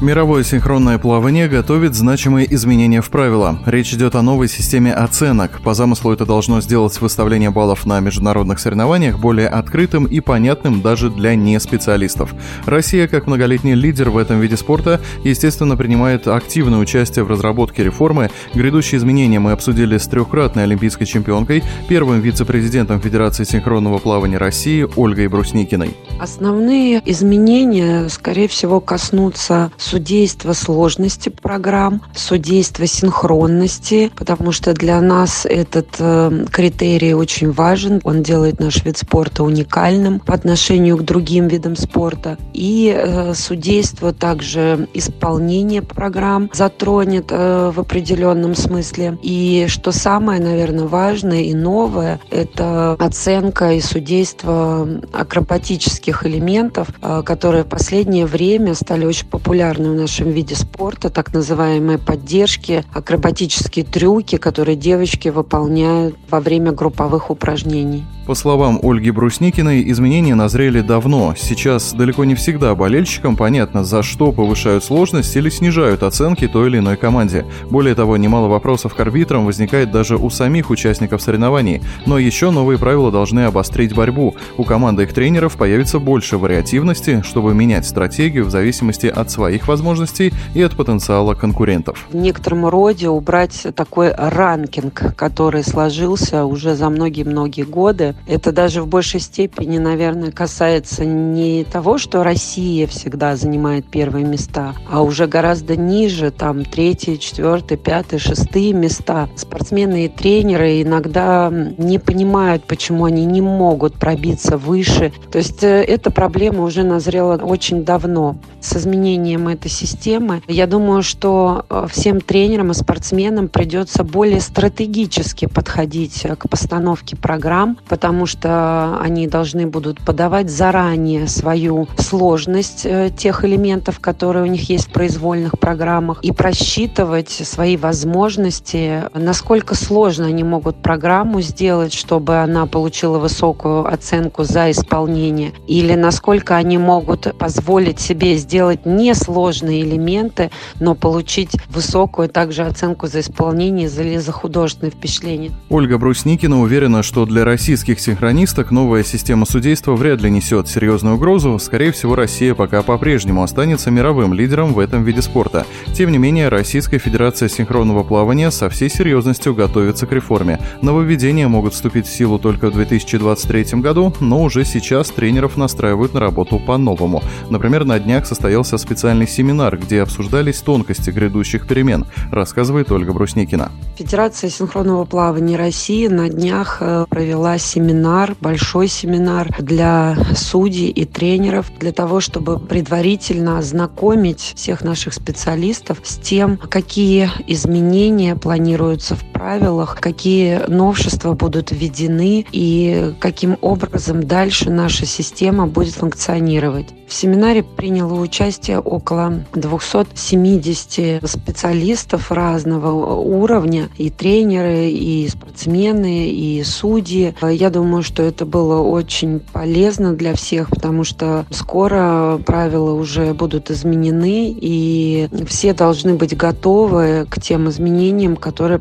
Мировое синхронное плавание готовит значимые изменения в правила. Речь идет о новой системе оценок. По замыслу это должно сделать выставление баллов на международных соревнованиях более открытым и понятным даже для неспециалистов. Россия, как многолетний лидер в этом виде спорта, естественно, принимает активное участие в разработке реформы. Грядущие изменения мы обсудили с трехкратной олимпийской чемпионкой, первым вице-президентом Федерации синхронного плавания России Ольгой Брусникиной. Основные изменения, скорее всего, коснутся судейство сложности программ, судейство синхронности, потому что для нас этот э, критерий очень важен. Он делает наш вид спорта уникальным по отношению к другим видам спорта. И э, судейство также исполнение программ затронет э, в определенном смысле. И что самое, наверное, важное и новое, это оценка и судейство акробатических элементов, э, которые в последнее время стали очень популярны в нашем виде спорта, так называемые поддержки, акробатические трюки, которые девочки выполняют во время групповых упражнений. По словам Ольги Брусникиной, изменения назрели давно. Сейчас далеко не всегда болельщикам понятно, за что повышают сложность или снижают оценки той или иной команде. Более того, немало вопросов к арбитрам возникает даже у самих участников соревнований. Но еще новые правила должны обострить борьбу. У команды их тренеров появится больше вариативности, чтобы менять стратегию в зависимости от своих возможностей и от потенциала конкурентов. В некотором роде убрать такой ранкинг, который сложился уже за многие-многие годы. Это даже в большей степени, наверное, касается не того, что Россия всегда занимает первые места, а уже гораздо ниже, там, третье, четвертое, пятое, шестые места. Спортсмены и тренеры иногда не понимают, почему они не могут пробиться выше. То есть э, эта проблема уже назрела очень давно. С изменением этой системы, я думаю, что э, всем тренерам и спортсменам придется более стратегически подходить э, к постановке программ, потому что они должны будут подавать заранее свою сложность э, тех элементов, которые у них есть в произвольных программах, и просчитывать свои возможности, насколько сложно они могут программу сделать, чтобы она получила высокую оценку за исполнение, или насколько они могут позволить себе сделать несложные сложные элементы, но получить высокую также оценку за исполнение или за художественное впечатление. Ольга Брусникина уверена, что для российских синхронисток новая система судейства вряд ли несет серьезную угрозу. Скорее всего, Россия пока по-прежнему останется мировым лидером в этом виде спорта. Тем не менее, Российская Федерация синхронного плавания со всей серьезностью готовится к реформе. Нововведения могут вступить в силу только в 2023 году, но уже сейчас тренеров настраивают на работу по-новому. Например, на днях состоялся специальный семинар, где обсуждались тонкости грядущих перемен, рассказывает Ольга Брусникина. Федерация синхронного плавания России на днях э, провела семинар, большой семинар для судей и тренеров, для того, чтобы предварительно ознакомить всех наших специалистов с тем, какие изменения планируются в правилах, какие новшества будут введены и каким образом дальше наша система будет функционировать. В семинаре приняло участие около 270 специалистов разного уровня, и тренеры, и спортсмены, и судьи. Я думаю, что это было очень полезно для всех, потому что скоро правила уже будут изменены, и все должны быть готовы к тем изменениям, которые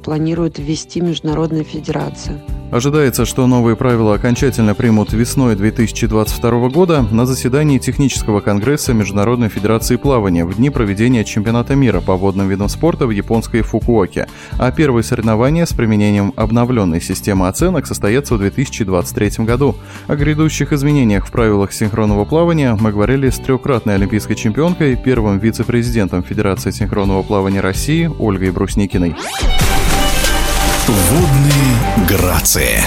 планирует ввести Международная Федерация. Ожидается, что новые правила окончательно примут весной 2022 года на заседании Технического конгресса Международной Федерации плавания в дни проведения чемпионата мира по водным видам спорта в японской Фукуоке, а первые соревнования с применением обновленной системы оценок состоятся в 2023 году. О грядущих изменениях в правилах синхронного плавания мы говорили с трехкратной олимпийской чемпионкой, первым вице-президентом Федерации синхронного плавания России Ольгой Брусникиной. Водные грации.